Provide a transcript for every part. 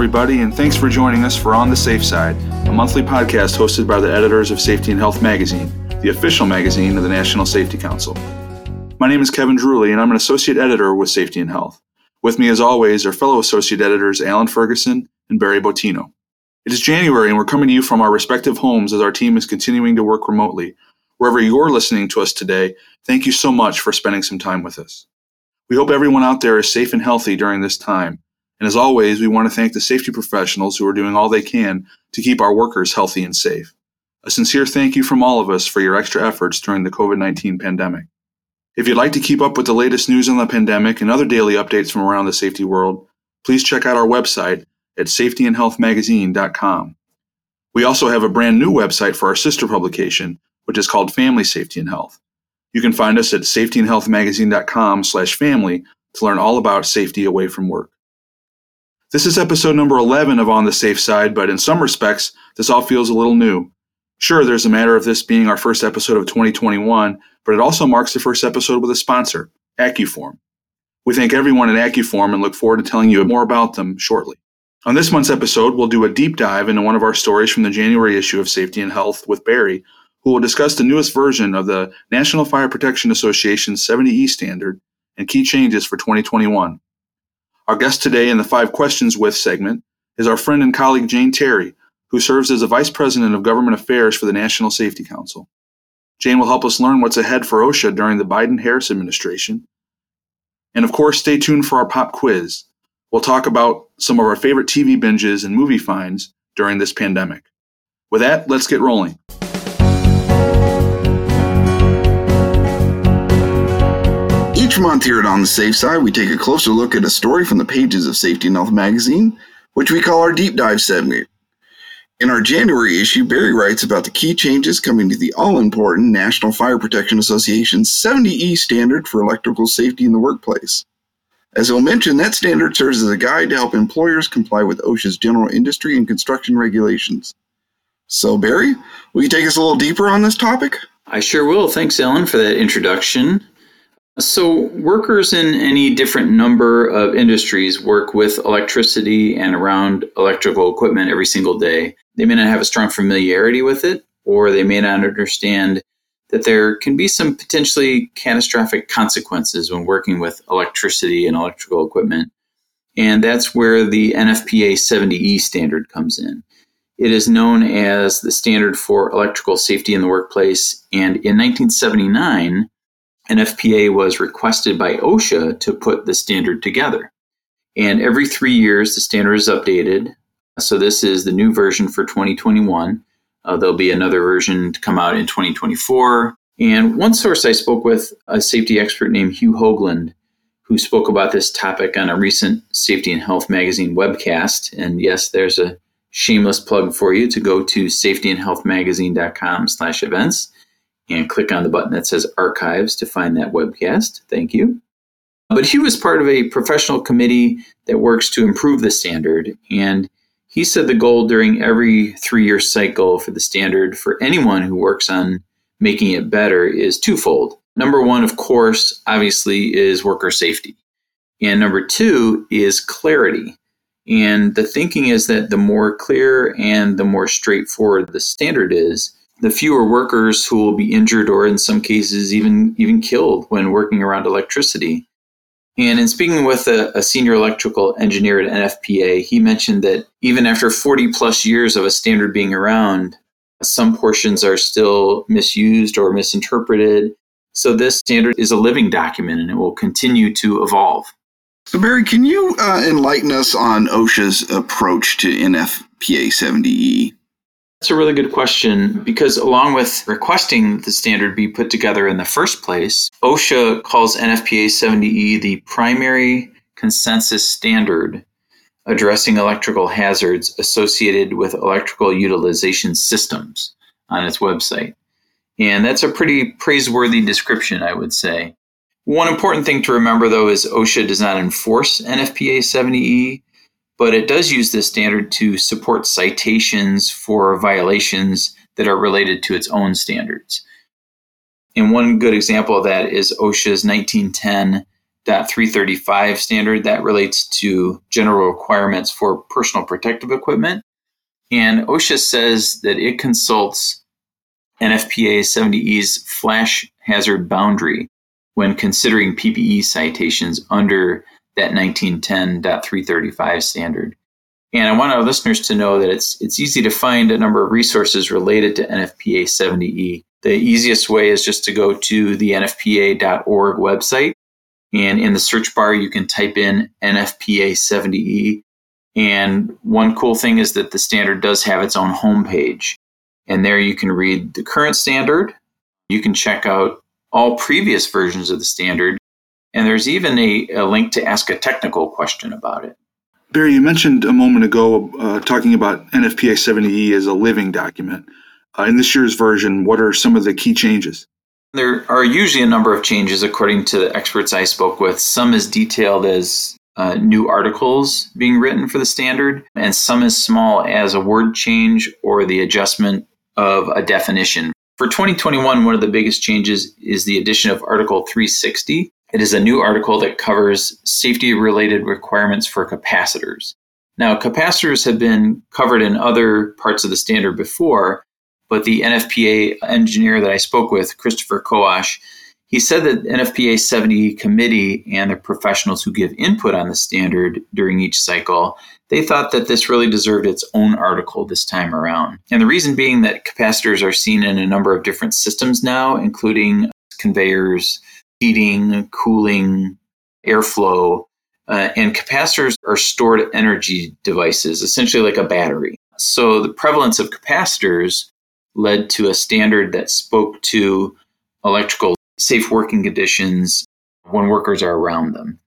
everybody, and thanks for joining us for On the Safe Side, a monthly podcast hosted by the editors of Safety and Health Magazine, the official magazine of the National Safety Council. My name is Kevin Druley, and I'm an associate editor with Safety and Health. With me, as always, are fellow associate editors Alan Ferguson and Barry Bottino. It is January, and we're coming to you from our respective homes as our team is continuing to work remotely. Wherever you're listening to us today, thank you so much for spending some time with us. We hope everyone out there is safe and healthy during this time. And as always, we want to thank the safety professionals who are doing all they can to keep our workers healthy and safe. A sincere thank you from all of us for your extra efforts during the COVID 19 pandemic. If you'd like to keep up with the latest news on the pandemic and other daily updates from around the safety world, please check out our website at safetyandhealthmagazine.com. We also have a brand new website for our sister publication, which is called Family Safety and Health. You can find us at safetyandhealthmagazine.com slash family to learn all about safety away from work. This is episode number 11 of On the Safe Side, but in some respects, this all feels a little new. Sure, there's a matter of this being our first episode of 2021, but it also marks the first episode with a sponsor, AccuForm. We thank everyone at AccuForm and look forward to telling you more about them shortly. On this month's episode, we'll do a deep dive into one of our stories from the January issue of Safety and Health with Barry, who will discuss the newest version of the National Fire Protection Association's 70E standard and key changes for 2021. Our guest today in the Five Questions With segment is our friend and colleague Jane Terry, who serves as the Vice President of Government Affairs for the National Safety Council. Jane will help us learn what's ahead for OSHA during the Biden Harris administration. And of course, stay tuned for our pop quiz. We'll talk about some of our favorite TV binges and movie finds during this pandemic. With that, let's get rolling. Each month here at On the Safe Side, we take a closer look at a story from the pages of Safety and Health magazine, which we call our Deep Dive segment. In our January issue, Barry writes about the key changes coming to the all important National Fire Protection Association's 70E standard for electrical safety in the workplace. As he'll mention, that standard serves as a guide to help employers comply with OSHA's general industry and construction regulations. So, Barry, will you take us a little deeper on this topic? I sure will. Thanks, Ellen, for that introduction. So, workers in any different number of industries work with electricity and around electrical equipment every single day. They may not have a strong familiarity with it, or they may not understand that there can be some potentially catastrophic consequences when working with electricity and electrical equipment. And that's where the NFPA 70E standard comes in. It is known as the standard for electrical safety in the workplace. And in 1979, NFPA was requested by OSHA to put the standard together. And every three years, the standard is updated. So this is the new version for 2021. Uh, there'll be another version to come out in 2024. And one source I spoke with, a safety expert named Hugh Hoagland, who spoke about this topic on a recent Safety and Health magazine webcast. And yes, there's a shameless plug for you to go to safetyandhealthmagazine.com slash events and click on the button that says archives to find that webcast. Thank you. But he was part of a professional committee that works to improve the standard. And he said the goal during every three year cycle for the standard for anyone who works on making it better is twofold. Number one, of course, obviously, is worker safety. And number two is clarity. And the thinking is that the more clear and the more straightforward the standard is, the fewer workers who will be injured or in some cases even even killed when working around electricity. And in speaking with a, a, senior electrical engineer at NFPA, he mentioned that even after 40 plus years of a standard being around, some portions are still misused or misinterpreted. So this standard is a living document and it will continue to evolve. So, Barry, can you uh, enlighten us on OSHA's approach to NFPA 70E? That's a really good question because, along with requesting the standard be put together in the first place, OSHA calls NFPA 70E the primary consensus standard addressing electrical hazards associated with electrical utilization systems on its website. And that's a pretty praiseworthy description, I would say. One important thing to remember, though, is OSHA does not enforce NFPA 70E but it does use this standard to support citations for violations that are related to its own standards. And one good example of that is OSHA's 1910.335 standard that relates to general requirements for personal protective equipment. And OSHA says that it consults NFPA 70E's flash hazard boundary when considering PPE citations under that 1910.335 standard. And I want our listeners to know that it's it's easy to find a number of resources related to NFPA 70E. The easiest way is just to go to the nfpa.org website and in the search bar you can type in NFPA 70E. And one cool thing is that the standard does have its own homepage. And there you can read the current standard. You can check out all previous versions of the standard. And there's even a, a link to ask a technical question about it. Barry, you mentioned a moment ago uh, talking about NFPA 70E as a living document. Uh, in this year's version, what are some of the key changes? There are usually a number of changes according to the experts I spoke with. Some as detailed as uh, new articles being written for the standard, and some as small as a word change or the adjustment of a definition. For 2021, one of the biggest changes is the addition of Article 360, it is a new article that covers safety related requirements for capacitors. Now, capacitors have been covered in other parts of the standard before, but the NFPA engineer that I spoke with, Christopher Coache, he said that NFPA 70 committee and the professionals who give input on the standard during each cycle, they thought that this really deserved its own article this time around. And the reason being that capacitors are seen in a number of different systems now, including conveyors, heating, cooling, airflow, uh, and capacitors are stored energy devices, essentially like a battery. So the prevalence of capacitors led to a standard that spoke to electrical safe working conditions when workers are around them.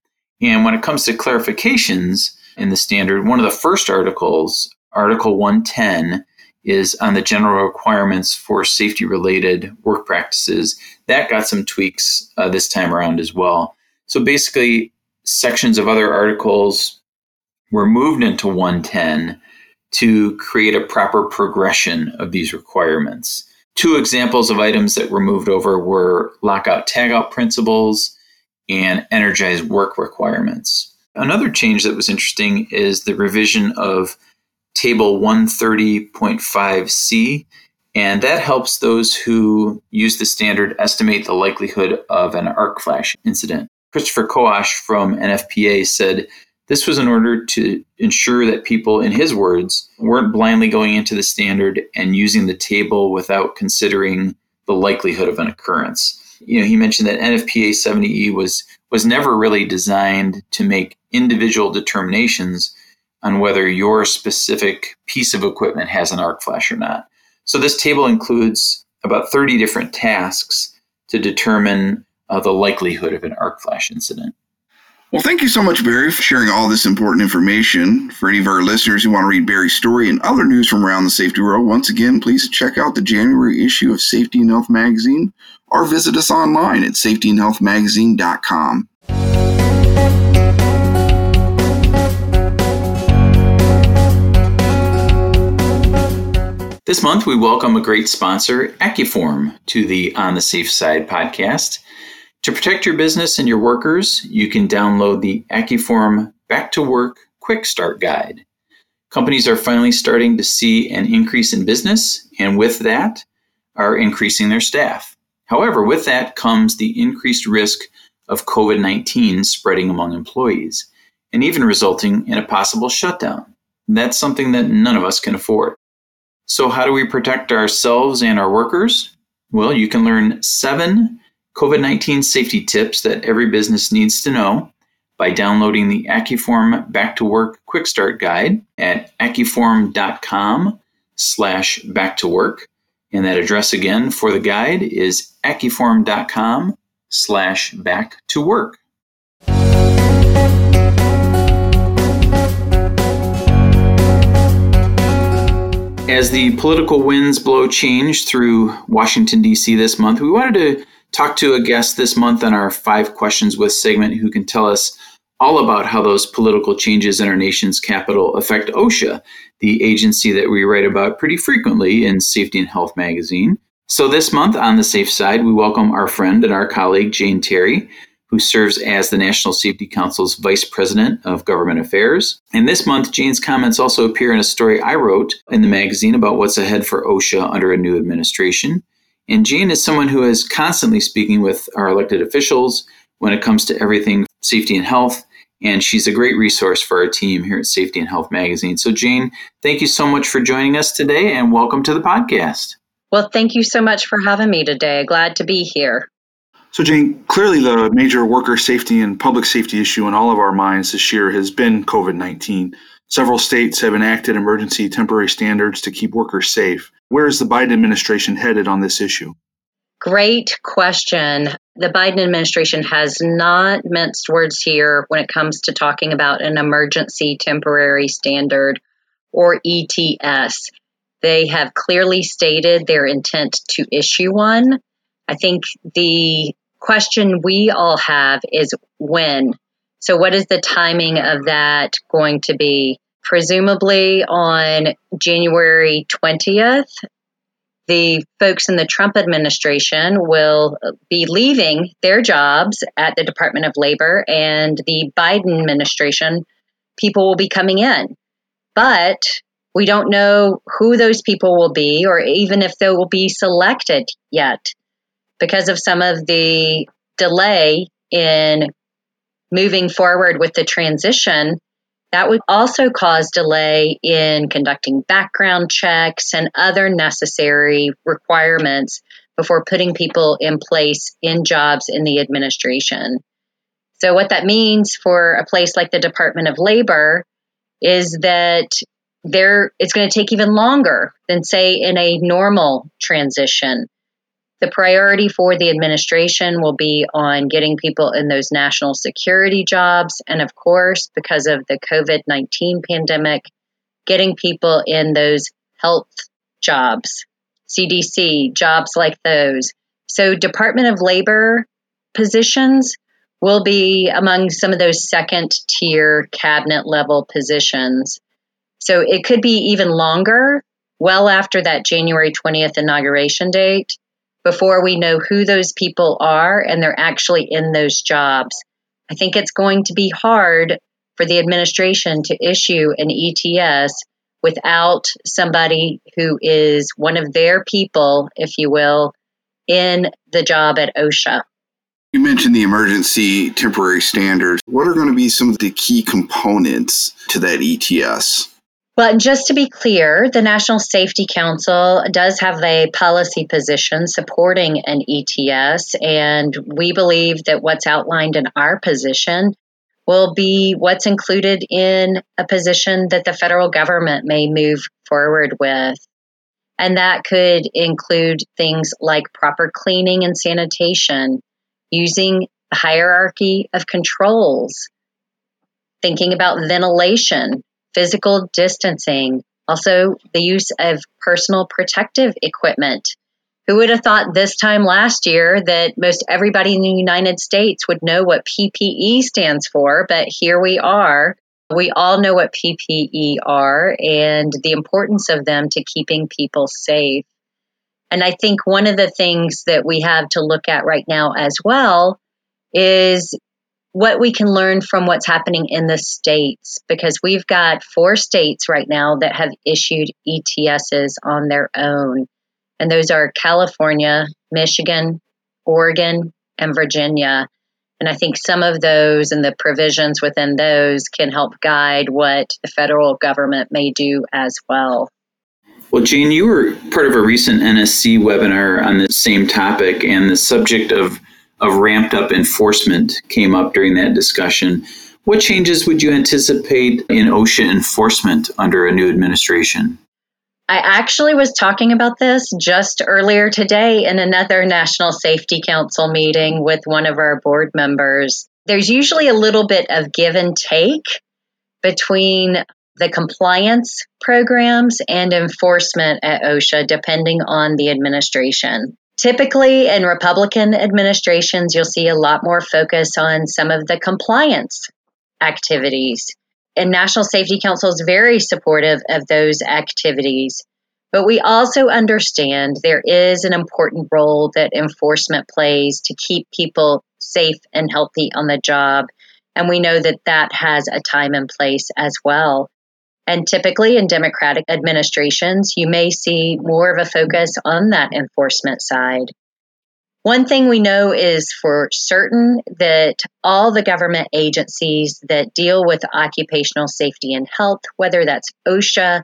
And when it comes to clarifications in the standard, one of the first articles, Article 110, is on the general requirements for safety related work practices. That got some tweaks uh, this time around as well. So basically, sections of other articles were moved into 110 to create a proper progression of these requirements. Two examples of items that were moved over were lockout tagout principles and energized work requirements. Another change that was interesting is the revision of Table 130.5C, and that helps those who use the standard estimate the likelihood of an arc flash incident. Christopher Coache from NFPA said this was in order to ensure that people, in his words, weren't blindly going into the standard and using the table without considering the likelihood of an occurrence. You know, he mentioned that NFPA 70E was was never really designed to make individual determinations on whether your specific piece of equipment has an arc flash or not. So this table includes about 30 different tasks to determine uh, the likelihood of an arc flash incident. Well, thank you so much, Barry, for sharing all this important information. For any of our listeners who want to read Barry's story and other news from around the safety world, once again, please check out the January issue of Safety and Health Magazine or visit us online at safetyandhealthmagazine.com. This month, we welcome a great sponsor, Accuform, to the On the Safe Side podcast. To protect your business and your workers, you can download the Accuform Back to Work Quick Start Guide. Companies are finally starting to see an increase in business, and with that, are increasing their staff. However, with that comes the increased risk of COVID 19 spreading among employees, and even resulting in a possible shutdown. That's something that none of us can afford. So, how do we protect ourselves and our workers? Well, you can learn seven COVID 19 safety tips that every business needs to know by downloading the Accuform Back to Work Quick Start Guide at accuform.com slash back to work. And that address again for the guide is accuform.com slash back to work. As the political winds blow change through Washington, D.C. this month, we wanted to talk to a guest this month on our Five Questions with segment who can tell us all about how those political changes in our nation's capital affect OSHA, the agency that we write about pretty frequently in Safety and Health magazine. So, this month on the safe side, we welcome our friend and our colleague, Jane Terry, who serves as the National Safety Council's Vice President of Government Affairs. And this month, Jane's comments also appear in a story I wrote in the magazine about what's ahead for OSHA under a new administration. And Jane is someone who is constantly speaking with our elected officials when it comes to everything safety and health. And she's a great resource for our team here at Safety and Health Magazine. So, Jane, thank you so much for joining us today and welcome to the podcast. Well, thank you so much for having me today. Glad to be here. So, Jane, clearly the major worker safety and public safety issue in all of our minds this year has been COVID 19. Several states have enacted emergency temporary standards to keep workers safe. Where is the Biden administration headed on this issue? Great question. The Biden administration has not minced words here when it comes to talking about an emergency temporary standard or ETS. They have clearly stated their intent to issue one. I think the question we all have is when. So, what is the timing of that going to be? Presumably on January 20th, the folks in the Trump administration will be leaving their jobs at the Department of Labor, and the Biden administration people will be coming in. But we don't know who those people will be, or even if they will be selected yet because of some of the delay in moving forward with the transition, that would also cause delay in conducting background checks and other necessary requirements before putting people in place in jobs in the administration. So, what that means for a place like the Department of Labor is that there it's going to take even longer than, say, in a normal transition. The priority for the administration will be on getting people in those national security jobs. And of course, because of the COVID 19 pandemic, getting people in those health jobs, CDC, jobs like those. So, Department of Labor positions will be among some of those second tier cabinet level positions. So, it could be even longer, well after that January 20th inauguration date before we know who those people are and they're actually in those jobs. I think it's going to be hard for the administration to issue an ETS without somebody who is one of their people, if you will, in the job at OSHA. You mentioned the emergency temporary standards. What are going to be some of the key components to that ETS? Well, just to be clear, the National Safety Council does have a policy position supporting an ETS, and we believe that what's outlined in our position will be what's included in a position that the federal government may move forward with. And that could include things like proper cleaning and sanitation, using a hierarchy of controls, thinking about ventilation, physical distancing, also the use of personal protective equipment. Who would have thought this time last year that most everybody in the United States would know what PPE stands for? But here we are. We all know what PPE are and the importance of them to keeping people safe. And I think one of the things that we have to look at right now as well is what we can learn from what's happening in the states because we've got four states right now that have issued ETSs on their own. And those are California, Michigan, Oregon, and Virginia. And I think some of those and the provisions within those can help guide what the federal government may do as well. Well, Jane, you were part of a recent NSC webinar on the same topic, and the subject of of ramped up enforcement came up during that discussion. What changes would you anticipate in OSHA enforcement under a new administration? I actually was talking about this just earlier today in another National Safety Council meeting with one of our board members. There's usually a little bit of give and take between the compliance programs and enforcement at OSHA, depending on the administration. Typically, in Republican administrations, you'll see a lot more focus on some of the compliance activities. And National Safety Council is very supportive of those activities. But we also understand there is an important role that enforcement plays to keep people safe and healthy on the job. And we know that that has a time and place as well. And typically in Democratic administrations, you may see more of a focus on that enforcement side. One thing we know is for certain that all the government agencies that deal with occupational safety and health, whether that's OSHA,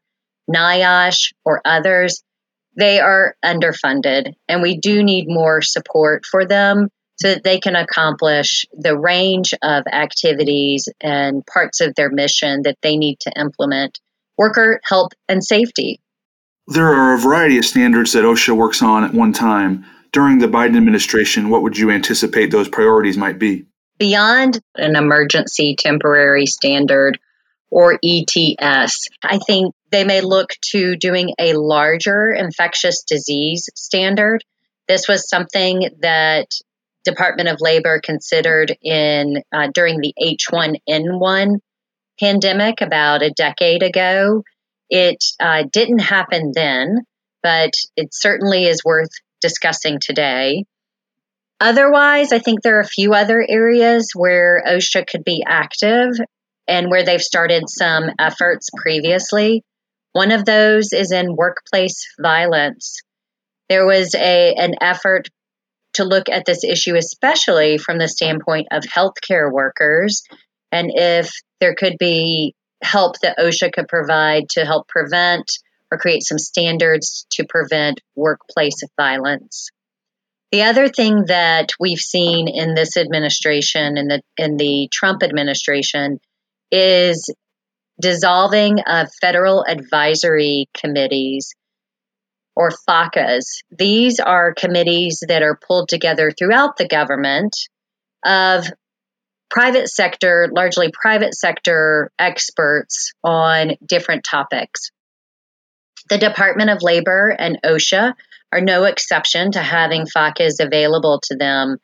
NIOSH, or others, they are underfunded. And we do need more support for them so that they can accomplish the range of activities and parts of their mission that they need to implement worker health and safety. There are a variety of standards that OSHA works on at one time during the Biden administration, what would you anticipate those priorities might be? Beyond an emergency temporary standard or ETS, I think they may look to doing a larger infectious disease standard. This was something that Department of Labor considered in uh, during the H1N1 pandemic about a decade ago. It uh, didn't happen then, but it certainly is worth discussing today. Otherwise, I think there are a few other areas where OSHA could be active and where they've started some efforts previously. One of those is in workplace violence. There was a an effort to look at this issue, especially from the standpoint of healthcare workers, and if there could be help that OSHA could provide to help prevent or create some standards to prevent workplace violence. The other thing that we've seen in this administration in the in the Trump administration is dissolving of federal advisory committees or FACAs. These are committees that are pulled together throughout the government of private sector, largely private sector experts on different topics. The Department of Labor and OSHA are no exception to having FACAs available to them.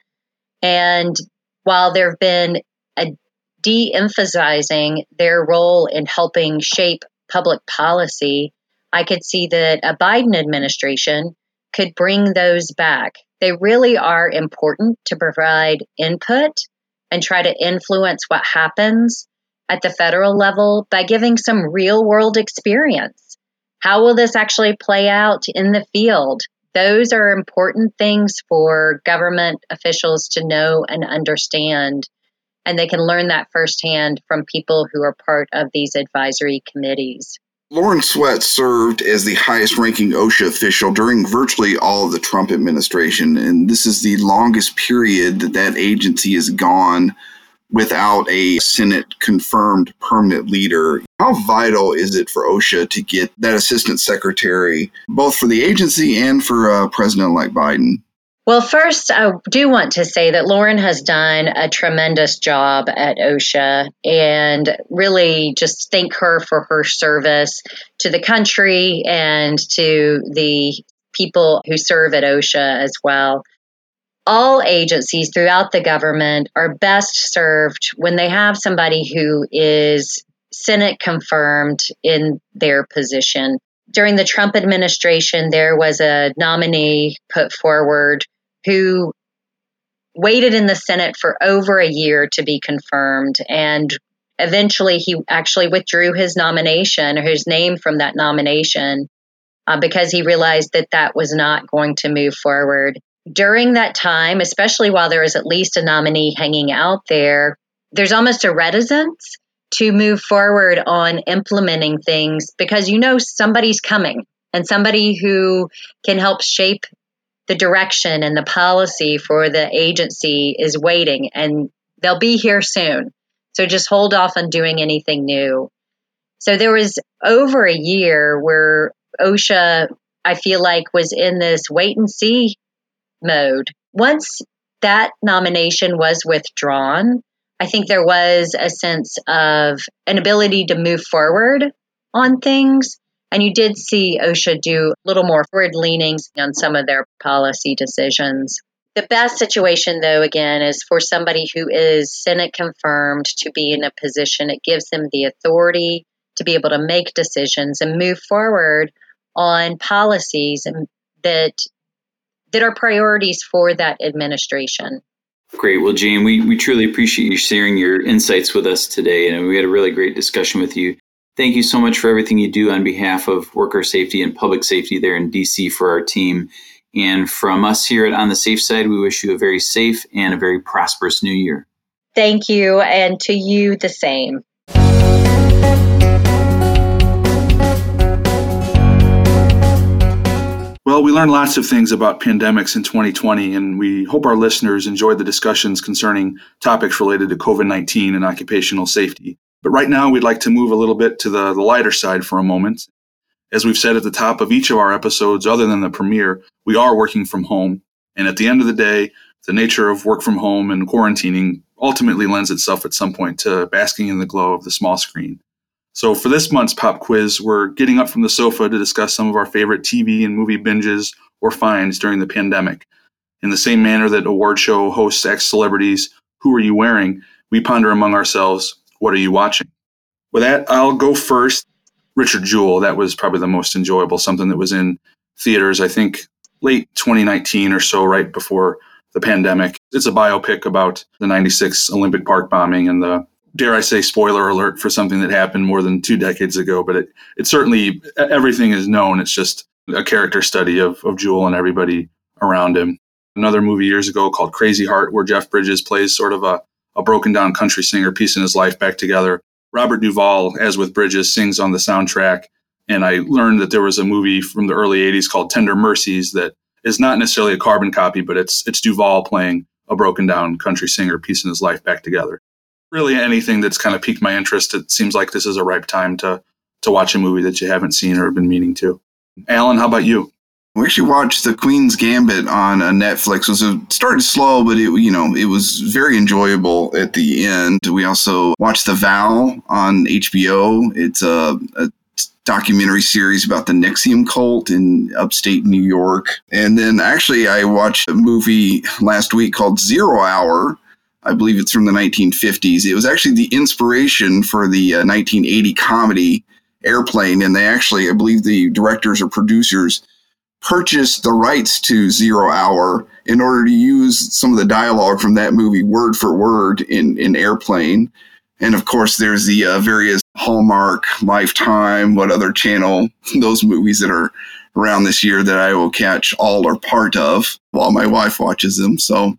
And while there have been a de emphasizing their role in helping shape public policy, I could see that a Biden administration could bring those back. They really are important to provide input and try to influence what happens at the federal level by giving some real world experience. How will this actually play out in the field? Those are important things for government officials to know and understand. And they can learn that firsthand from people who are part of these advisory committees. Loren Sweatt served as the highest ranking OSHA official during virtually all of the Trump administration, and this is the longest period that that agency has gone without a Senate confirmed permanent leader. How vital is it for OSHA to get that assistant secretary, both for the agency and for uh, President elect Biden? Well, first, I do want to say that Loren has done a tremendous job at OSHA and really just thank her for her service to the country and to the people who serve at OSHA as well all agencies throughout the government are best served when they have somebody who is Senate confirmed in their position. During the Trump administration, there was a nominee put forward who waited in the Senate for over a year to be confirmed. And eventually, he actually withdrew his nomination or his name from that nomination uh, because he realized that that was not going to move forward during that time, especially while there is at least a nominee hanging out there, there's almost a reticence to move forward on implementing things because you know somebody's coming and somebody who can help shape the direction and the policy for the agency is waiting and they'll be here soon. So just hold off on doing anything new. So there was over a year where OSHA, I feel like, was in this wait and see mode. Once that nomination was withdrawn, I think there was a sense of an ability to move forward on things. And you did see OSHA do a little more forward leanings on some of their policy decisions. The best situation, though, again, is for somebody who is Senate confirmed to be in a position. It gives them the authority to be able to make decisions and move forward on policies that that are priorities for that administration. Great. Well, Jane, we, we truly appreciate you sharing your insights with us today. And we had a really great discussion with you. Thank you so much for everything you do on behalf of worker safety and public safety there in DC for our team. And from us here at On the Safe Side, we wish you a very safe and a very prosperous new year. Thank you, and to you the same. Well, we learned lots of things about pandemics in 2020, and we hope our listeners enjoyed the discussions concerning topics related to COVID 19 and occupational safety. But right now, we'd like to move a little bit to the, the lighter side for a moment. As we've said at the top of each of our episodes, other than the premiere, we are working from home. And at the end of the day, the nature of work from home and quarantining ultimately lends itself at some point to basking in the glow of the small screen. So, for this month's pop quiz, we're getting up from the sofa to discuss some of our favorite TV and movie binges or finds during the pandemic. In the same manner that award show hosts ask celebrities, Who are you wearing? we ponder among ourselves, what are you watching? With that, I'll go first. Richard Jewell, that was probably the most enjoyable, something that was in theaters, I think, late 2019 or so, right before the pandemic. It's a biopic about the 96 Olympic Park bombing and the, dare I say, spoiler alert for something that happened more than two decades ago. But it, it certainly, everything is known. It's just a character study of, of Jewell and everybody around him. Another movie years ago called Crazy Heart, where Jeff Bridges plays sort of a a broken down country singer piecing his life back together. Robert Duvall, as with Bridges, sings on the soundtrack. And I learned that there was a movie from the early 80s called Tender Mercies that is not necessarily a carbon copy, but it's it's Duvall playing a broken down country singer piecing his life back together. Really anything that's kind of piqued my interest, it seems like this is a ripe time to to watch a movie that you haven't seen or been meaning to. Alan, how about you? We actually watched The Queen's Gambit on uh, Netflix. It was started slow, but it you know it was very enjoyable at the end. We also watched The Vow on HBO. It's a, a documentary series about the NXIVM cult in upstate New York. And then actually, I watched a movie last week called Zero Hour. I believe it's from the 1950s. It was actually the inspiration for the uh, 1980 comedy Airplane, and they actually, I believe, the directors or producers purchased the rights to Zero Hour in order to use some of the dialogue from that movie word for word in, in Airplane. And of course, there's the uh, various Hallmark, Lifetime, what other channel, those movies that are around this year that I will catch all or part of while my wife watches them. So,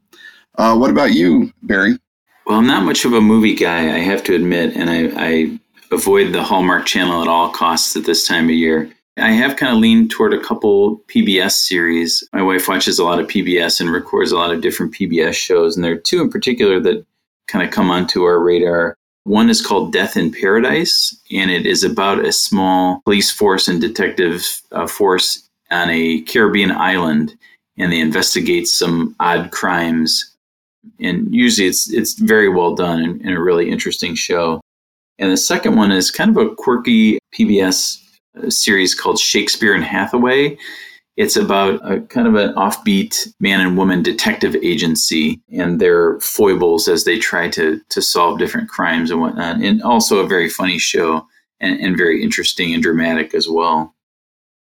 uh, what about you, Barry? Well, I'm not much of a movie guy, I have to admit, and I, I avoid the Hallmark channel at all costs at this time of year. I have kind of leaned toward a couple PBS series. My wife watches a lot of PBS and records a lot of different PBS shows, and there are two in particular that kind of come onto our radar. One is called Death in Paradise, and it is about a small police force and detective uh, force on a Caribbean island, and they investigate some odd crimes. And usually, it's it's very well done and, and a really interesting show. And the second one is kind of a quirky PBS series called Shakespeare and Hathaway. It's about a kind of an offbeat man and woman detective agency and their foibles as they try to to solve different crimes and whatnot. And also a very funny show and, and very interesting and dramatic as well.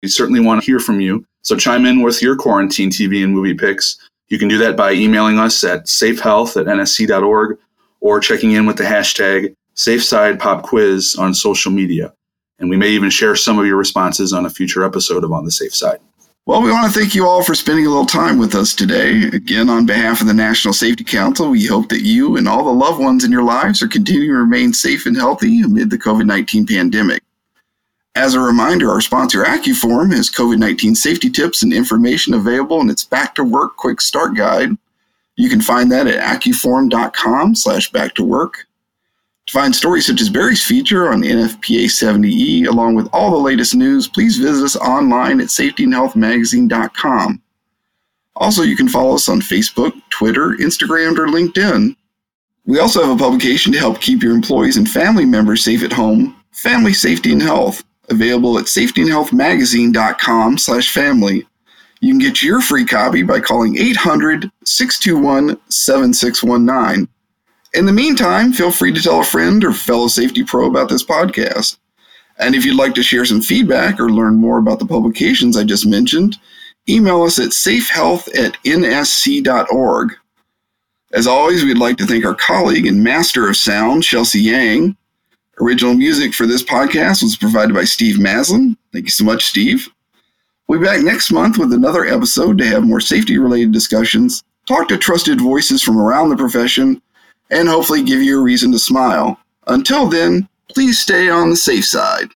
We certainly want to hear from you. So chime in with your quarantine TV and movie picks. You can do that by emailing us at safehealth at nsc.org or checking in with the hashtag SafeSidePopQuiz on social media and we may even share some of your responses on a future episode of On the Safe Side. Well, we want to thank you all for spending a little time with us today. Again, on behalf of the National Safety Council, we hope that you and all the loved ones in your lives are continuing to remain safe and healthy amid the COVID 19 pandemic. As a reminder, our sponsor AccuForm has COVID 19 safety tips and information available in its Back to Work Quick Start Guide. You can find that at accuform.com slash back to work. Find stories such as Barry's feature on NFPA 70E, along with all the latest news, please visit us online at safetyandhealthmagazine.com. Also, you can follow us on Facebook, Twitter, Instagram, or LinkedIn. We also have a publication to help keep your employees and family members safe at home, Family Safety and Health, available at safetyandhealthmagazine.com slash family. You can get your free copy by calling 800 621 7619. In the meantime, feel free to tell a friend or fellow safety pro about this podcast. And if you'd like to share some feedback or learn more about the publications I just mentioned, email us at safehealth at nsc.org. As always, we'd like to thank our colleague and master of sound, Chelsea Yang. Original music for this podcast was provided by Steve Maslin. Thank you so much, Steve. We'll be back next month with another episode to have more safety related discussions, talk to trusted voices from around the profession, and hopefully give you a reason to smile. Until then, please stay on the safe side.